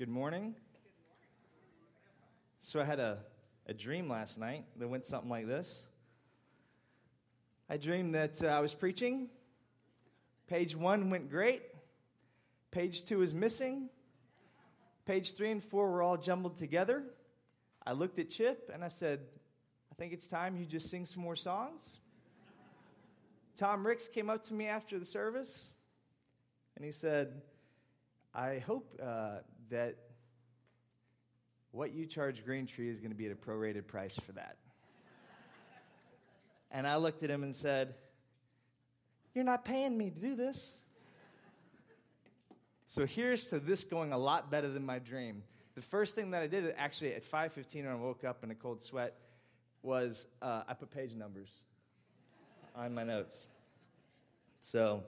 Good morning. So, I had a, a dream last night that went something like this. I dreamed that uh, I was preaching. Page one went great. Page two is missing. Page three and four were all jumbled together. I looked at Chip and I said, I think it's time you just sing some more songs. Tom Ricks came up to me after the service and he said, I hope uh, that what you charge Green Tree is going to be at a prorated price for that. and I looked at him and said, You're not paying me to do this. So here's to this going a lot better than my dream. The first thing that I did, actually at 5:15 when I woke up in a cold sweat, was uh, I put page numbers on my notes. So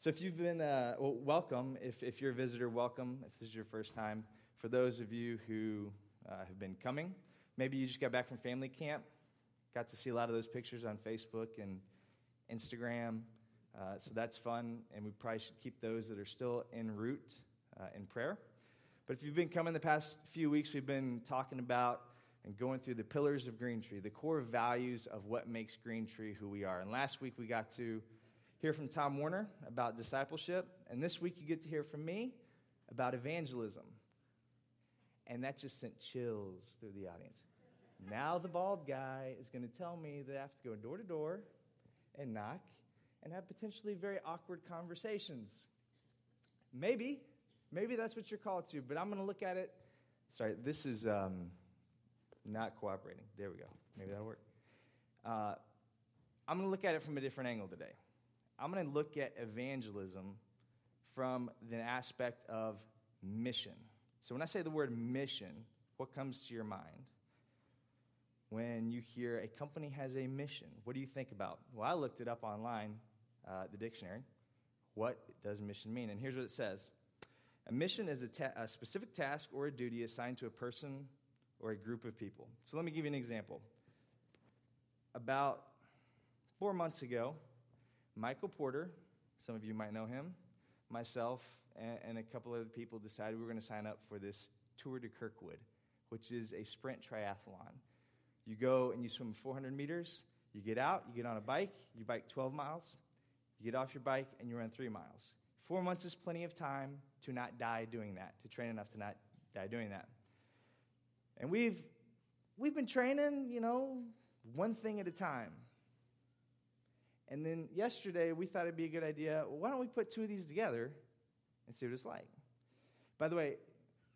so if you've been, uh, well, welcome. If, if you're a visitor, welcome. If this is your first time. For those of you who uh, have been coming, maybe you just got back from family camp, got to see a lot of those pictures on Facebook and Instagram. Uh, so that's fun, and we probably should keep those that are still en route uh, in prayer. But if you've been coming the past few weeks, we've been talking about and going through the pillars of Green Tree, the core values of what makes Green Tree who we are. And last week we got to hear from Tom Warner about discipleship, and this week you get to hear from me about evangelism. And that just sent chills through the audience. Now the bald guy is going to tell me that I have to go door to door and knock and have potentially very awkward conversations. Maybe, maybe that's what you're called to, but I'm going to look at it. Sorry, this is um, not cooperating. There we go. Maybe that'll work. Uh, I'm going to look at it from a different angle today. I'm going to look at evangelism from the aspect of mission. So when I say the word mission, what comes to your mind? When you hear a company has a mission, what do you think about? Well, I looked it up online, uh, the dictionary. What does mission mean? And here's what it says A mission is a, ta- a specific task or a duty assigned to a person or a group of people. So let me give you an example. About four months ago, Michael Porter, some of you might know him, myself, and, and a couple other people decided we were going to sign up for this Tour de Kirkwood, which is a sprint triathlon. You go and you swim 400 meters, you get out, you get on a bike, you bike 12 miles, you get off your bike, and you run three miles. Four months is plenty of time to not die doing that, to train enough to not die doing that. And we've, we've been training, you know, one thing at a time. And then yesterday, we thought it'd be a good idea. Well, why don't we put two of these together and see what it's like? By the way,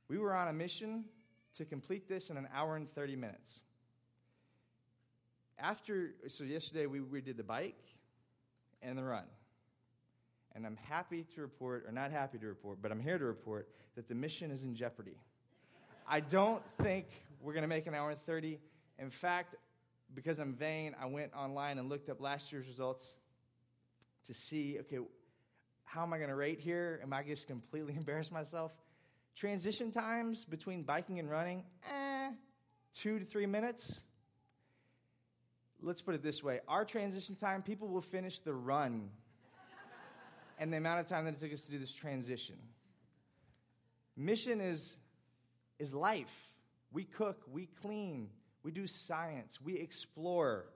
we were on a mission to complete this in an hour and 30 minutes. After, so yesterday we, we did the bike and the run. And I'm happy to report, or not happy to report, but I'm here to report that the mission is in jeopardy. I don't think we're going to make an hour and 30. In fact, because I'm vain, I went online and looked up last year's results to see, okay, how am I going to rate here? Am I just completely embarrass myself? Transition times between biking and running, eh, two to three minutes. Let's put it this way our transition time, people will finish the run and the amount of time that it took us to do this transition. Mission is, is life. We cook, we clean, we do science, we explore,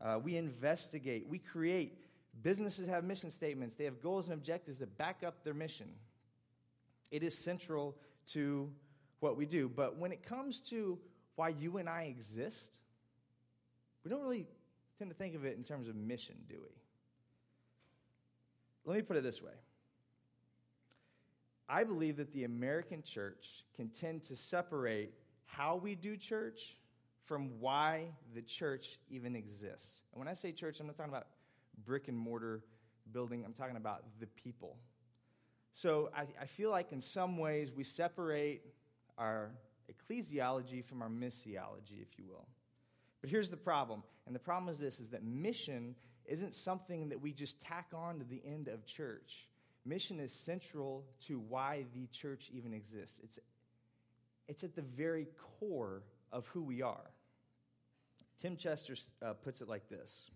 uh, we investigate, we create. Businesses have mission statements, they have goals and objectives that back up their mission. It is central to what we do. But when it comes to why you and I exist, we don't really tend to think of it in terms of mission, do we? Let me put it this way. I believe that the American church can tend to separate how we do church from why the church even exists. And when I say church, I'm not talking about brick and mortar building, I'm talking about the people. So I, I feel like in some ways we separate our ecclesiology from our missiology, if you will. But here's the problem, and the problem is this is that mission isn't something that we just tack on to the end of church. Mission is central to why the church even exists. It's, it's at the very core of who we are. Tim Chester uh, puts it like this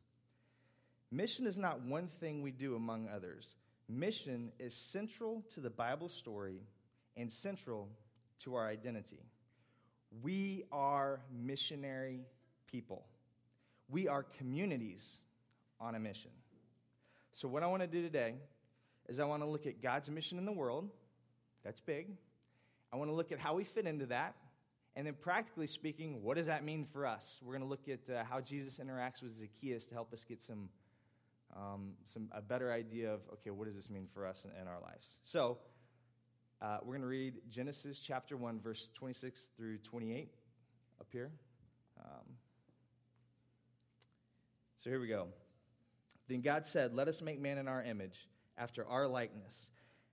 Mission is not one thing we do among others, mission is central to the Bible story and central to our identity. We are missionary people. We are communities on a mission. So, what I want to do today is I want to look at God's mission in the world. That's big. I want to look at how we fit into that. And then, practically speaking, what does that mean for us? We're going to look at uh, how Jesus interacts with Zacchaeus to help us get some, um, some a better idea of okay, what does this mean for us in, in our lives? So, uh, we're going to read Genesis chapter 1, verse 26 through 28 up here. Um, so here we go. Then God said, Let us make man in our image, after our likeness,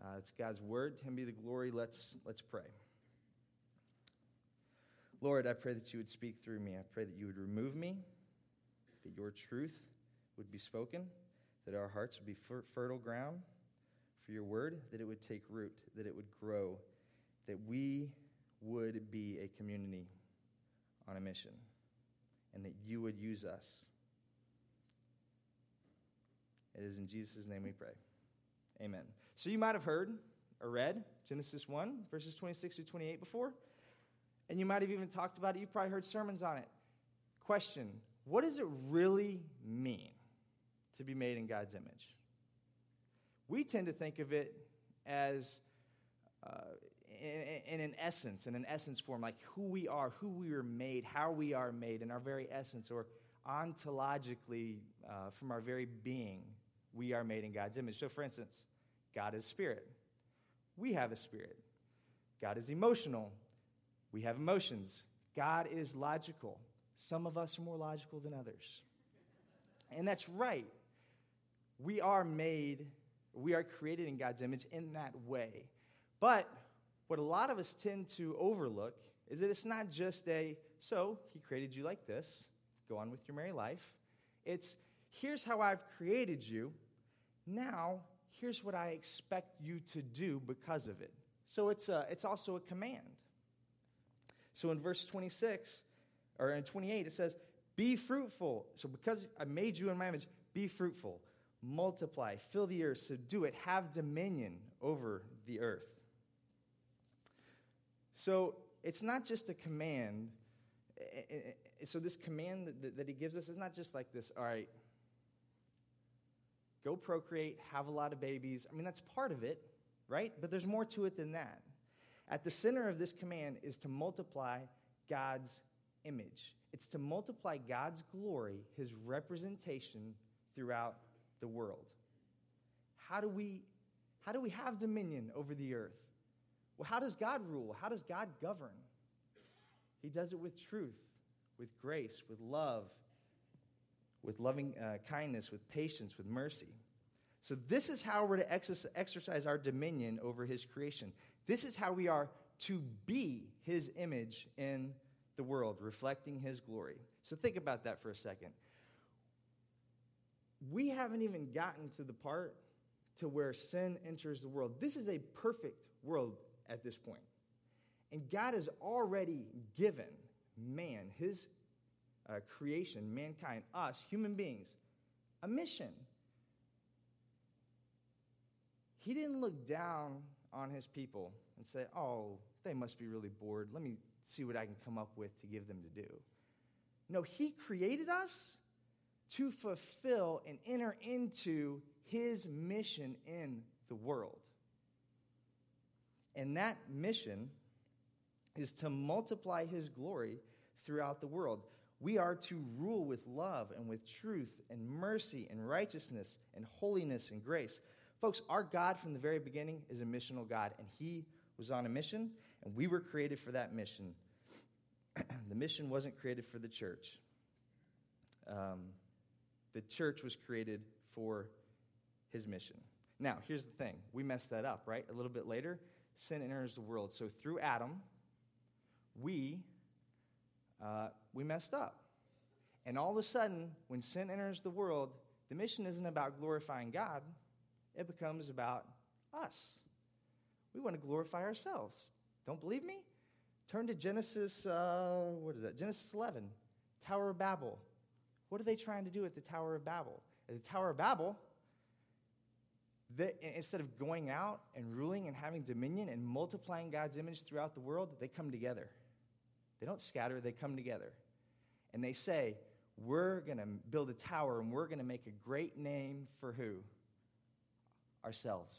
Uh, it's God's word. To him be the glory. Let's, let's pray. Lord, I pray that you would speak through me. I pray that you would remove me, that your truth would be spoken, that our hearts would be fertile ground for your word, that it would take root, that it would grow, that we would be a community on a mission, and that you would use us. It is in Jesus' name we pray. Amen. So you might have heard or read Genesis 1, verses 26 through 28 before, and you might have even talked about it. You've probably heard sermons on it. Question What does it really mean to be made in God's image? We tend to think of it as uh, in, in, an essence, in an essence form, like who we are, who we were made, how we are made, in our very essence, or ontologically, uh, from our very being, we are made in God's image. So, for instance, God is spirit. We have a spirit. God is emotional. We have emotions. God is logical. Some of us are more logical than others. And that's right. We are made, we are created in God's image in that way. But what a lot of us tend to overlook is that it's not just a, so he created you like this, go on with your merry life. It's, here's how I've created you. Now, here's what I expect you to do because of it. So it's, a, it's also a command. So in verse 26, or in 28, it says, Be fruitful. So because I made you in my image, be fruitful, multiply, fill the earth, subdue it, have dominion over the earth. So it's not just a command. Eh, eh, eh, so this command that he gives us is not just like this, all right, go procreate, have a lot of babies. I mean, that's part of it, right? But there's more to it than that. At the center of this command is to multiply God's image. It's to multiply God's glory, his representation throughout the world. How do we how do we have dominion over the earth? Well, how does God rule? How does God govern? He does it with truth, with grace, with love, with loving uh, kindness, with patience, with mercy. So, this is how we're to exercise our dominion over His creation. This is how we are to be His image in the world, reflecting His glory. So, think about that for a second. We haven't even gotten to the part to where sin enters the world. This is a perfect world at this point. And God has already given man, his uh, creation, mankind, us, human beings, a mission. He didn't look down on his people and say, oh, they must be really bored. Let me see what I can come up with to give them to do. No, he created us to fulfill and enter into his mission in the world. And that mission is to multiply his glory throughout the world. We are to rule with love and with truth and mercy and righteousness and holiness and grace. Folks, our God from the very beginning is a missional God, and He was on a mission, and we were created for that mission. the mission wasn't created for the church, um, the church was created for His mission. Now, here's the thing we messed that up, right? A little bit later, sin enters the world. So through Adam, we, uh, we messed up. And all of a sudden, when sin enters the world, the mission isn't about glorifying God, it becomes about us. We want to glorify ourselves. Don't believe me? Turn to Genesis, uh, what is that? Genesis 11, Tower of Babel. What are they trying to do at the Tower of Babel? At the Tower of Babel, they, instead of going out and ruling and having dominion and multiplying God's image throughout the world, they come together. They don't scatter, they come together. And they say, We're going to build a tower and we're going to make a great name for who? Ourselves.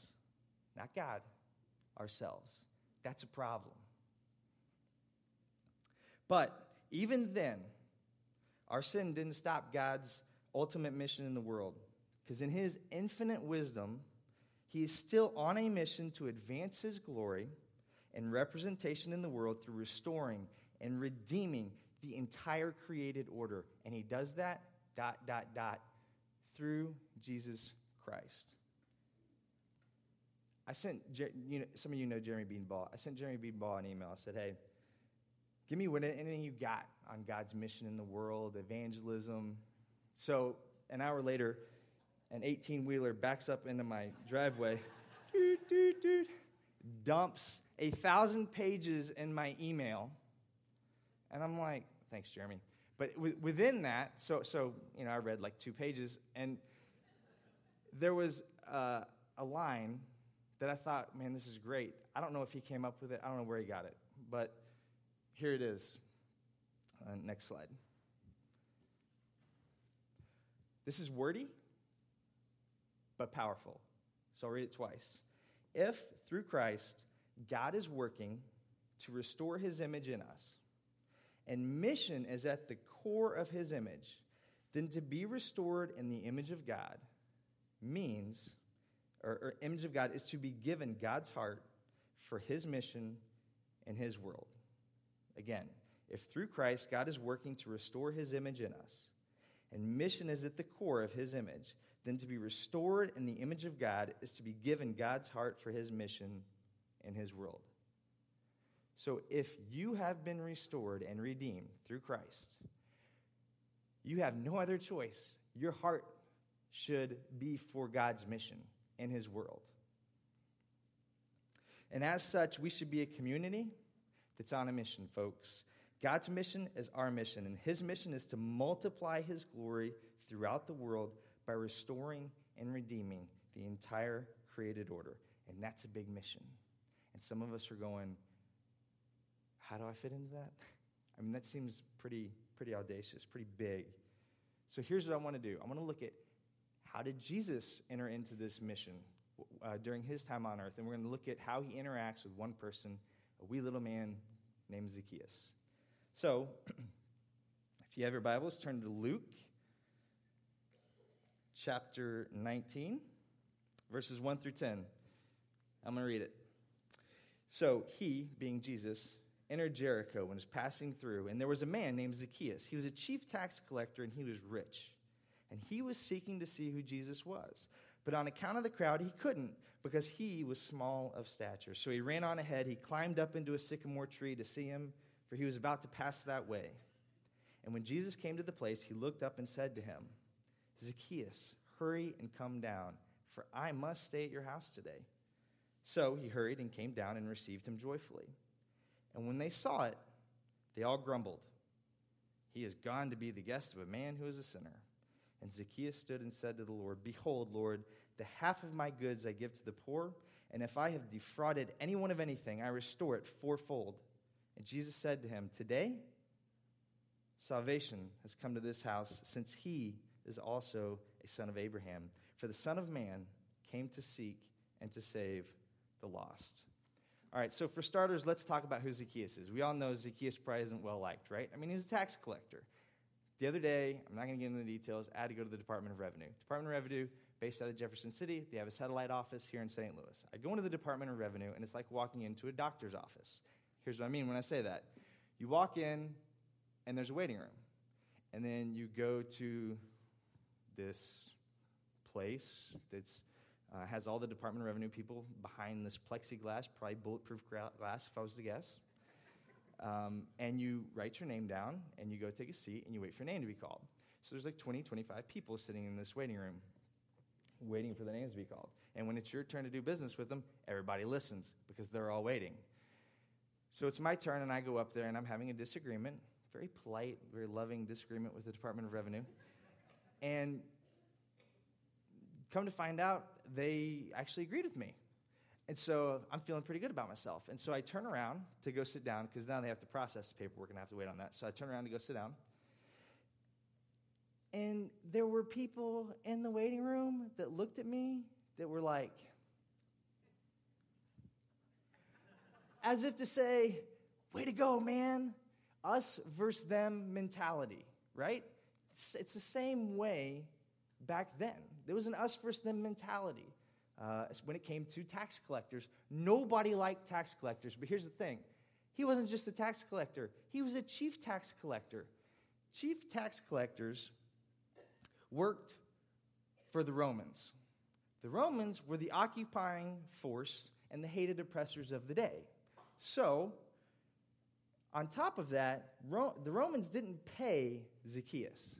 Not God, ourselves. That's a problem. But even then, our sin didn't stop God's ultimate mission in the world. Because in his infinite wisdom, he is still on a mission to advance his glory and representation in the world through restoring and redeeming the entire created order. And he does that, dot, dot, dot, through Jesus Christ. I sent, you know, some of you know Jeremy Beanball. I sent Jeremy Beanball an email. I said, hey, give me anything you got on God's mission in the world, evangelism. So an hour later, an 18 wheeler backs up into my driveway, dumps a thousand pages in my email. And I'm like, thanks, Jeremy. But within that, so, so, you know, I read like two pages, and there was uh, a line that I thought, man, this is great. I don't know if he came up with it, I don't know where he got it, but here it is. Uh, next slide. This is wordy, but powerful. So I'll read it twice. If, through Christ, God is working to restore his image in us, and mission is at the core of his image, then to be restored in the image of God means, or, or image of God is to be given God's heart for his mission in his world. Again, if through Christ God is working to restore his image in us, and mission is at the core of his image, then to be restored in the image of God is to be given God's heart for his mission in his world. So if you have been restored and redeemed through Christ, you have no other choice. Your heart should be for God's mission in his world. And as such, we should be a community that's on a mission, folks. God's mission is our mission, and his mission is to multiply his glory throughout the world by restoring and redeeming the entire created order. And that's a big mission. And some of us are going, how do I fit into that? I mean, that seems pretty, pretty audacious, pretty big. So here's what I want to do I want to look at how did Jesus enter into this mission uh, during his time on earth? And we're going to look at how he interacts with one person, a wee little man named Zacchaeus. So, if you have your Bibles, turn to Luke chapter 19, verses 1 through 10. I'm going to read it. So, he, being Jesus, entered Jericho and was passing through, and there was a man named Zacchaeus. He was a chief tax collector and he was rich. And he was seeking to see who Jesus was. But on account of the crowd, he couldn't because he was small of stature. So he ran on ahead. He climbed up into a sycamore tree to see him, for he was about to pass that way. And when Jesus came to the place, he looked up and said to him, Zacchaeus, hurry and come down, for I must stay at your house today. So he hurried and came down and received him joyfully. And when they saw it, they all grumbled. He has gone to be the guest of a man who is a sinner. And Zacchaeus stood and said to the Lord, Behold, Lord, the half of my goods I give to the poor, and if I have defrauded anyone of anything, I restore it fourfold. And Jesus said to him, Today, salvation has come to this house, since he is also a son of Abraham. For the Son of Man came to seek and to save the lost. All right, so for starters, let's talk about who Zacchaeus is. We all know Zacchaeus probably isn't well liked, right? I mean, he's a tax collector. The other day, I'm not going to get into the details, I had to go to the Department of Revenue. Department of Revenue, based out of Jefferson City, they have a satellite office here in St. Louis. I go into the Department of Revenue, and it's like walking into a doctor's office. Here's what I mean when I say that you walk in, and there's a waiting room. And then you go to this place that's uh, has all the Department of Revenue people behind this plexiglass, probably bulletproof glass, if I was to guess. um, and you write your name down, and you go take a seat, and you wait for your name to be called. So there's like 20, 25 people sitting in this waiting room, waiting for their names to be called. And when it's your turn to do business with them, everybody listens because they're all waiting. So it's my turn, and I go up there, and I'm having a disagreement, very polite, very loving disagreement with the Department of Revenue. And come to find out, they actually agreed with me. And so I'm feeling pretty good about myself. And so I turn around to go sit down because now they have to process the paperwork and I have to wait on that. So I turn around to go sit down. And there were people in the waiting room that looked at me that were like, as if to say, way to go, man. Us versus them mentality, right? It's, it's the same way back then. There was an us versus them mentality uh, when it came to tax collectors. Nobody liked tax collectors, but here's the thing he wasn't just a tax collector, he was a chief tax collector. Chief tax collectors worked for the Romans. The Romans were the occupying force and the hated oppressors of the day. So, on top of that, Ro- the Romans didn't pay Zacchaeus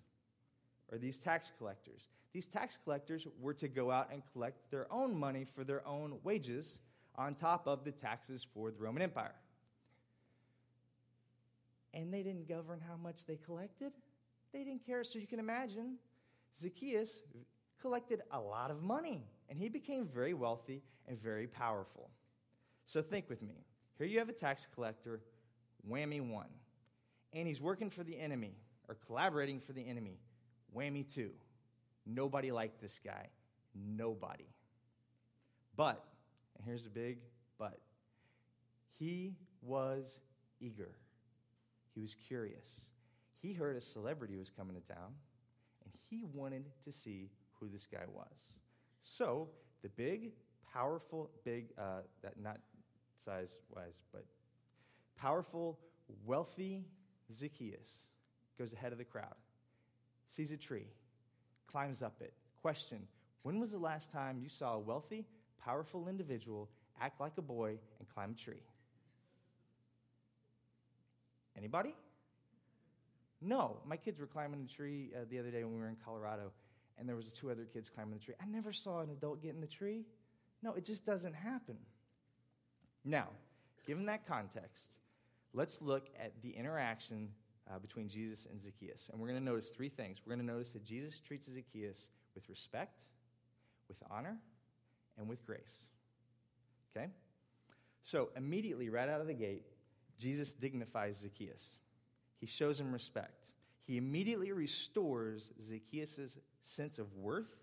or these tax collectors. These tax collectors were to go out and collect their own money for their own wages on top of the taxes for the Roman Empire. And they didn't govern how much they collected. They didn't care. So you can imagine Zacchaeus collected a lot of money and he became very wealthy and very powerful. So think with me. Here you have a tax collector, whammy one. And he's working for the enemy or collaborating for the enemy, whammy two. Nobody liked this guy. Nobody. But, and here's a big but, he was eager. He was curious. He heard a celebrity was coming to town, and he wanted to see who this guy was. So, the big, powerful, big, uh, that not size wise, but powerful, wealthy Zacchaeus goes ahead of the crowd, sees a tree, climbs up it. Question When was the last time you saw a wealthy, powerful individual act like a boy and climb a tree? Anybody? No. My kids were climbing a tree uh, the other day when we were in Colorado, and there was two other kids climbing the tree. I never saw an adult get in the tree. No, it just doesn't happen. Now, given that context, let's look at the interaction uh, between Jesus and Zacchaeus. And we're going to notice three things. We're going to notice that Jesus treats Zacchaeus with respect, with honor, and with grace. Okay? So, immediately, right out of the gate, Jesus dignifies Zacchaeus. He shows him respect. He immediately restores Zacchaeus' sense of worth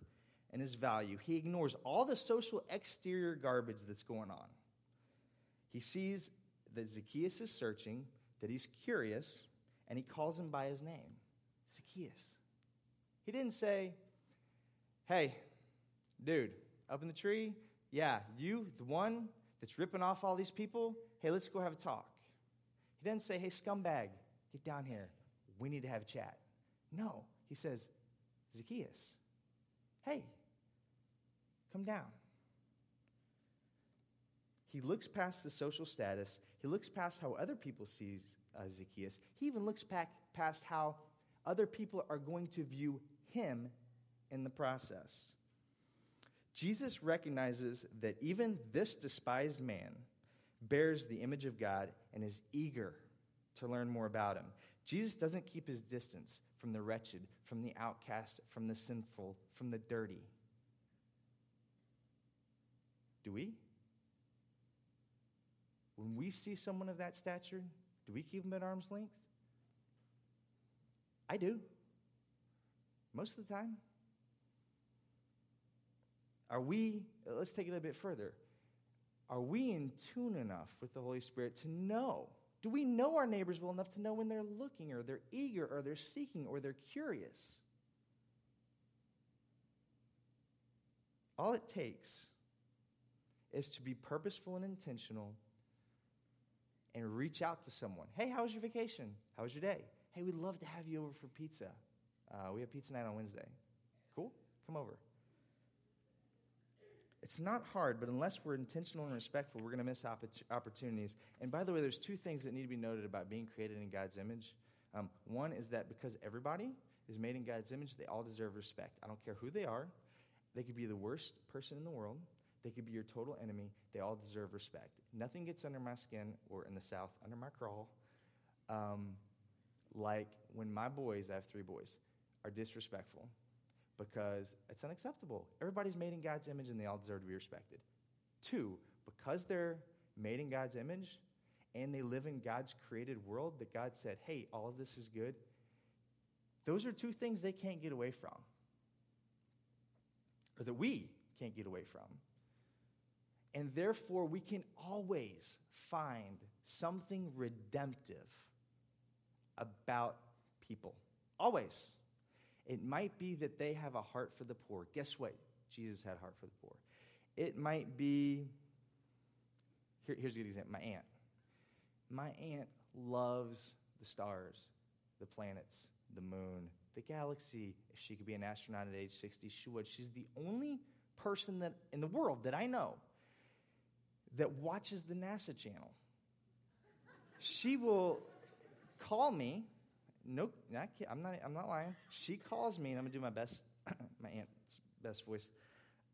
and his value. He ignores all the social exterior garbage that's going on. He sees that Zacchaeus is searching, that he's curious, and he calls him by his name Zacchaeus. He didn't say, Hey, dude, up in the tree, yeah, you, the one that's ripping off all these people, hey, let's go have a talk. He didn't say, Hey, scumbag, get down here. We need to have a chat. No, he says, Zacchaeus, hey, come down. He looks past the social status. He looks past how other people see uh, Zacchaeus. He even looks back past how other people are going to view him in the process. Jesus recognizes that even this despised man bears the image of God and is eager to learn more about him. Jesus doesn't keep his distance from the wretched, from the outcast, from the sinful, from the dirty. Do we? When we see someone of that stature, do we keep them at arm's length? I do. Most of the time. Are we, let's take it a bit further. Are we in tune enough with the Holy Spirit to know? Do we know our neighbors well enough to know when they're looking or they're eager or they're seeking or they're curious? All it takes is to be purposeful and intentional and reach out to someone. Hey, how was your vacation? How was your day? Hey, we'd love to have you over for pizza. Uh, we have pizza night on Wednesday. Cool? Come over. It's not hard, but unless we're intentional and respectful, we're going to miss opportunities. And by the way, there's two things that need to be noted about being created in God's image. Um, one is that because everybody is made in God's image, they all deserve respect. I don't care who they are. They could be the worst person in the world. They could be your total enemy. They all deserve respect. Nothing gets under my skin, or in the South, under my crawl. Um, like when my boys, I have three boys, are disrespectful because it's unacceptable. Everybody's made in God's image and they all deserve to be respected. Two, because they're made in God's image and they live in God's created world that God said, hey, all of this is good, those are two things they can't get away from, or that we can't get away from. And therefore, we can always find something redemptive about people. Always. It might be that they have a heart for the poor. Guess what? Jesus had a heart for the poor. It might be, here, here's a good example my aunt. My aunt loves the stars, the planets, the moon, the galaxy. If she could be an astronaut at age 60, she would. She's the only person that in the world that I know that watches the NASA channel. She will call me Nope, not, I'm, not, I'm not lying. She calls me, and I'm going to do my best, my aunt's best voice.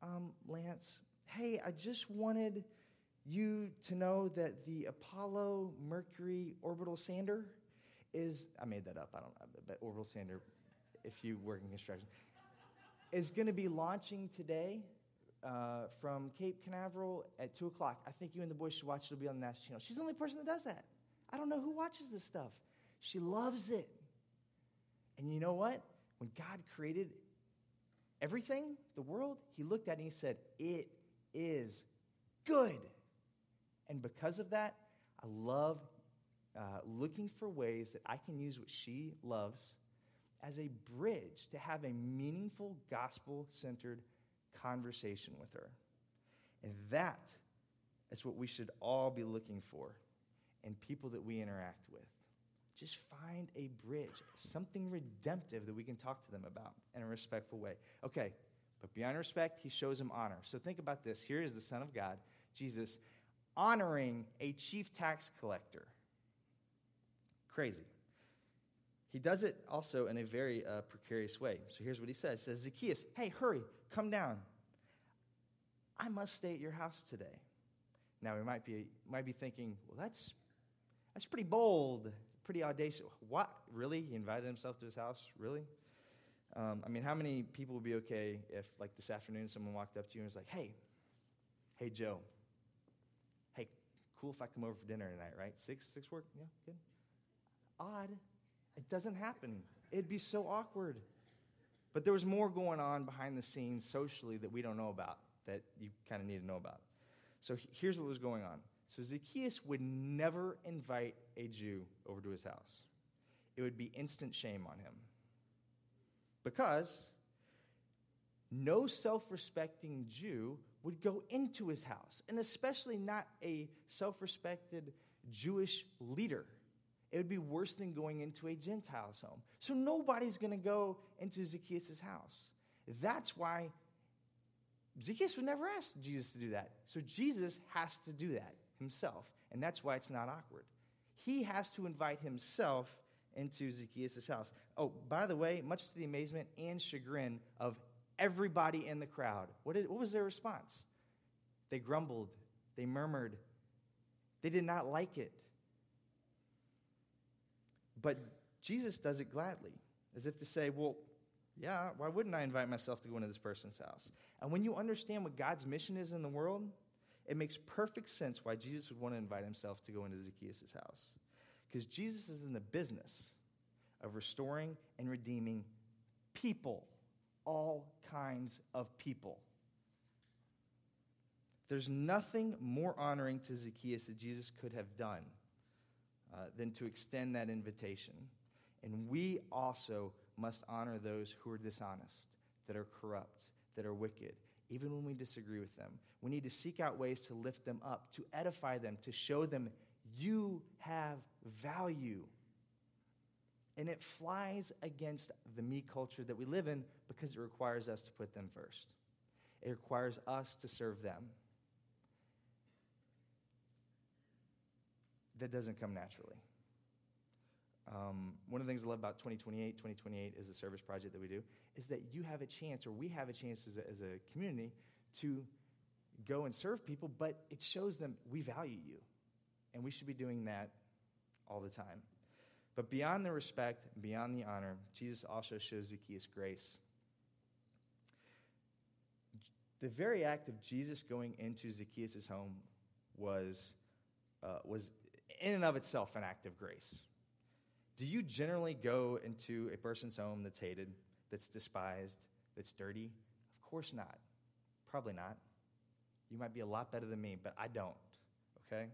Um, Lance, hey, I just wanted you to know that the Apollo Mercury orbital sander is, I made that up, I don't know, but orbital sander, if you work in construction, is going to be launching today uh, from Cape Canaveral at 2 o'clock. I think you and the boys should watch it. It'll be on the NASA channel. She's the only person that does that. I don't know who watches this stuff. She loves it. And you know what? When God created everything, the world, he looked at it and he said, It is good. And because of that, I love uh, looking for ways that I can use what she loves as a bridge to have a meaningful, gospel centered conversation with her. And that is what we should all be looking for in people that we interact with. Just find a bridge, something redemptive that we can talk to them about in a respectful way. Okay, but beyond respect, he shows him honor. So think about this. Here is the Son of God, Jesus, honoring a chief tax collector. Crazy. He does it also in a very uh, precarious way. So here's what he says. He says, Zacchaeus, hey, hurry, come down. I must stay at your house today. Now, we might be, might be thinking, well, that's, that's pretty bold pretty audacious. What? Really? He invited himself to his house? Really? Um, I mean, how many people would be okay if, like, this afternoon someone walked up to you and was like, hey, hey, Joe, hey, cool if I come over for dinner tonight, right? Six, six work? Yeah, good. Odd. It doesn't happen. It'd be so awkward. But there was more going on behind the scenes socially that we don't know about, that you kind of need to know about. So here's what was going on so Zacchaeus would never invite a Jew over to his house. It would be instant shame on him. Because no self respecting Jew would go into his house, and especially not a self respected Jewish leader. It would be worse than going into a Gentile's home. So nobody's going to go into Zacchaeus' house. That's why Zacchaeus would never ask Jesus to do that. So Jesus has to do that himself. And that's why it's not awkward. He has to invite himself into Zacchaeus' house. Oh, by the way, much to the amazement and chagrin of everybody in the crowd, what, did, what was their response? They grumbled, they murmured, they did not like it. But Jesus does it gladly, as if to say, well, yeah, why wouldn't I invite myself to go into this person's house? And when you understand what God's mission is in the world, it makes perfect sense why Jesus would want to invite himself to go into Zacchaeus' house. Because Jesus is in the business of restoring and redeeming people, all kinds of people. There's nothing more honoring to Zacchaeus that Jesus could have done uh, than to extend that invitation. And we also must honor those who are dishonest, that are corrupt, that are wicked, even when we disagree with them. We need to seek out ways to lift them up, to edify them, to show them you have value. And it flies against the me culture that we live in because it requires us to put them first. it requires us to serve them. That doesn't come naturally. Um, one of the things I love about 2028, 2028 is the service project that we do, is that you have a chance, or we have a chance as a, as a community, to go and serve people, but it shows them we value you. And we should be doing that all the time. But beyond the respect, beyond the honor, Jesus also shows Zacchaeus grace. The very act of Jesus going into Zacchaeus' home was, uh, was in and of itself an act of grace. Do you generally go into a person's home that's hated, that's despised, that's dirty? Of course not. Probably not. You might be a lot better than me, but I don't, okay?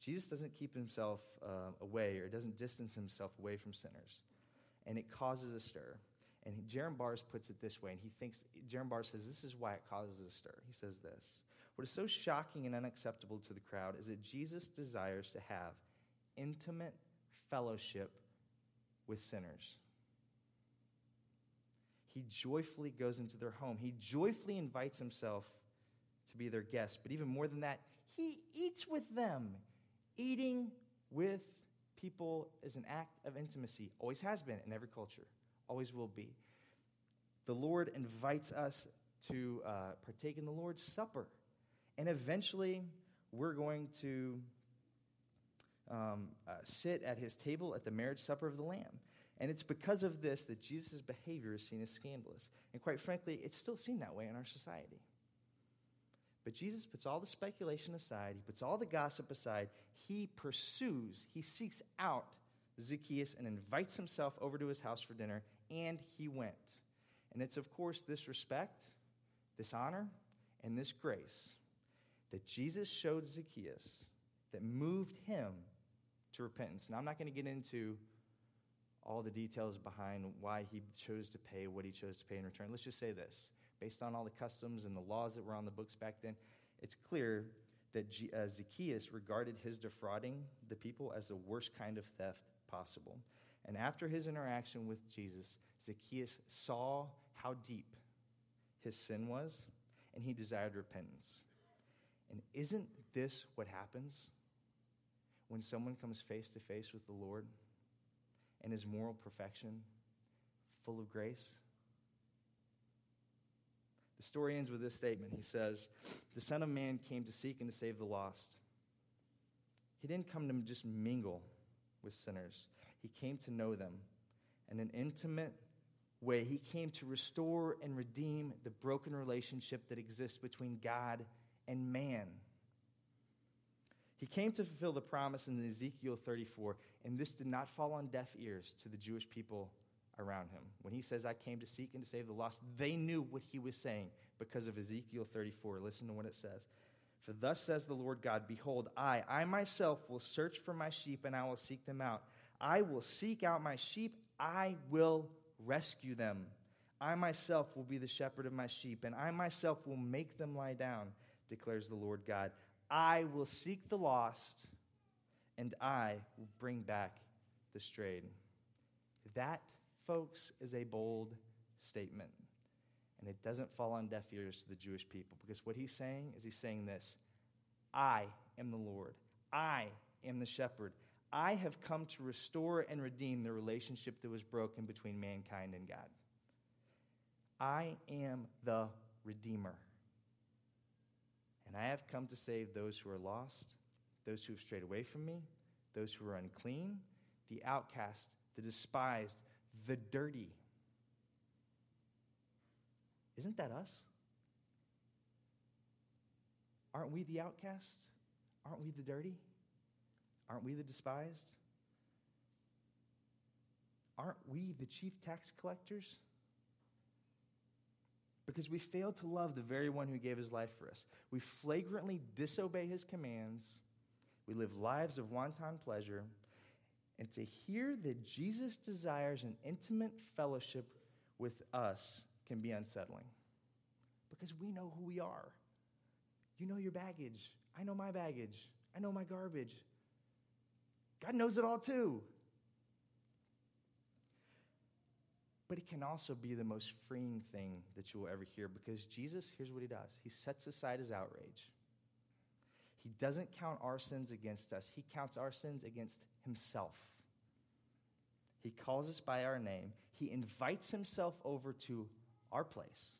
Jesus doesn't keep himself uh, away or doesn't distance himself away from sinners. And it causes a stir. And Jerram Barrs puts it this way, and he thinks, Jerram Barrs says, this is why it causes a stir. He says this What is so shocking and unacceptable to the crowd is that Jesus desires to have intimate fellowship with sinners. He joyfully goes into their home. He joyfully invites himself to be their guest. But even more than that, he eats with them. Eating with people is an act of intimacy, always has been in every culture, always will be. The Lord invites us to uh, partake in the Lord's Supper. And eventually, we're going to um, uh, sit at his table at the marriage supper of the Lamb. And it's because of this that Jesus' behavior is seen as scandalous. And quite frankly, it's still seen that way in our society. But Jesus puts all the speculation aside, he puts all the gossip aside. He pursues, he seeks out Zacchaeus and invites himself over to his house for dinner, and he went. And it's, of course, this respect, this honor, and this grace that Jesus showed Zacchaeus that moved him to repentance. Now, I'm not going to get into all the details behind why he chose to pay what he chose to pay in return. Let's just say this based on all the customs and the laws that were on the books back then, it's clear that G- uh, Zacchaeus regarded his defrauding the people as the worst kind of theft possible. And after his interaction with Jesus, Zacchaeus saw how deep his sin was, and he desired repentance. And isn't this what happens when someone comes face to face with the Lord and his moral perfection, full of grace? The story ends with this statement. He says, The Son of Man came to seek and to save the lost. He didn't come to just mingle with sinners, he came to know them in an intimate way. He came to restore and redeem the broken relationship that exists between God and man. He came to fulfill the promise in Ezekiel 34, and this did not fall on deaf ears to the Jewish people around him. When he says, I came to seek and to save the lost, they knew what he was saying because of Ezekiel 34. Listen to what it says. For thus says the Lord God Behold, I, I myself will search for my sheep and I will seek them out. I will seek out my sheep, I will rescue them. I myself will be the shepherd of my sheep, and I myself will make them lie down, declares the Lord God. I will seek the lost, and I will bring back the strayed. That folks, is a bold statement. And it doesn't fall on deaf ears to the Jewish people because what he's saying is he's saying this I am the Lord, I am the shepherd. I have come to restore and redeem the relationship that was broken between mankind and God. I am the Redeemer. And I have come to save those who are lost, those who have strayed away from me, those who are unclean, the outcast, the despised, the dirty. Isn't that us? Aren't we the outcast? Aren't we the dirty? Aren't we the despised? Aren't we the chief tax collectors? Because we fail to love the very one who gave his life for us. We flagrantly disobey his commands. We live lives of wanton pleasure and to hear that Jesus desires an intimate fellowship with us can be unsettling because we know who we are. You know your baggage. I know my baggage. I know my garbage. God knows it all too. But it can also be the most freeing thing that you will ever hear because Jesus, here's what he does He sets aside his outrage. He doesn't count our sins against us, he counts our sins against himself. He calls us by our name, he invites himself over to our place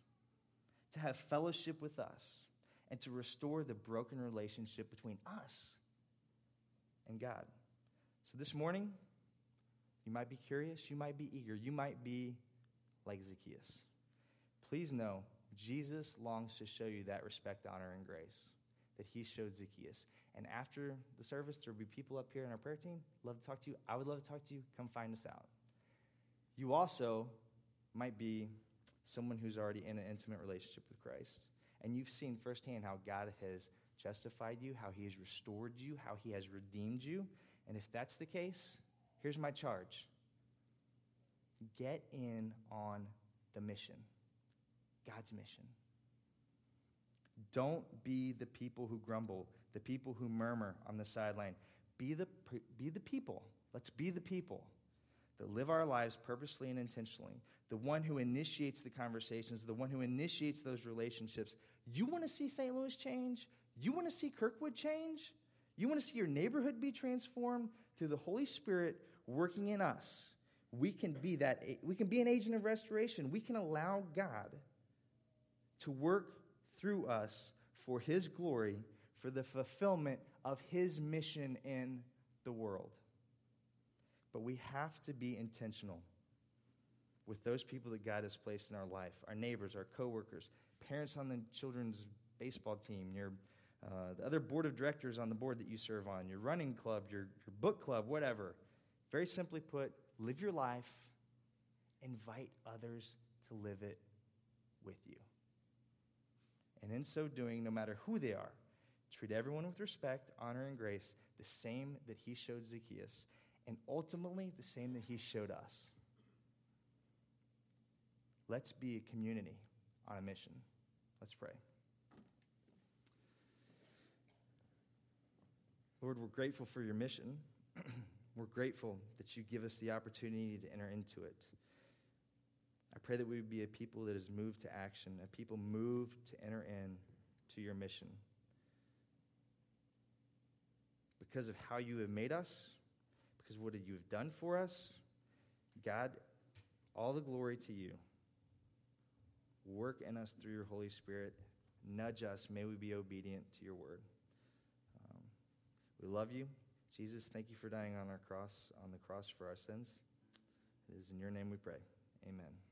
to have fellowship with us and to restore the broken relationship between us and God. So this morning, you might be curious, you might be eager, you might be like Zacchaeus. Please know, Jesus longs to show you that respect, honor, and grace that he showed Zacchaeus. And after the service, there will be people up here in our prayer team. Love to talk to you. I would love to talk to you. Come find us out. You also might be someone who's already in an intimate relationship with Christ. And you've seen firsthand how God has justified you, how he has restored you, how he has redeemed you. And if that's the case, here's my charge get in on the mission, God's mission. Don't be the people who grumble, the people who murmur on the sideline. Be the, be the people. Let's be the people that live our lives purposefully and intentionally. The one who initiates the conversations, the one who initiates those relationships. You want to see St. Louis change? You want to see Kirkwood change? You want to see your neighborhood be transformed through the Holy Spirit working in us? We can be that we can be an agent of restoration. We can allow God to work through us for his glory, for the fulfillment of his mission in the world. But we have to be intentional with those people that God has placed in our life our neighbors, our coworkers, parents on the children's baseball team, your uh, the other board of directors on the board that you serve on, your running club, your, your book club, whatever. Very simply put, live your life, invite others to live it with you. And in so doing, no matter who they are, treat everyone with respect, honor, and grace, the same that he showed Zacchaeus, and ultimately the same that he showed us. Let's be a community on a mission. Let's pray. Lord, we're grateful for your mission. we're grateful that you give us the opportunity to enter into it. I pray that we would be a people that is moved to action, a people moved to enter in to your mission. Because of how you have made us, because what you have done for us, God, all the glory to you. Work in us through your Holy Spirit. Nudge us. May we be obedient to your word. We love you. Jesus, thank you for dying on our cross, on the cross for our sins. It is in your name we pray. Amen.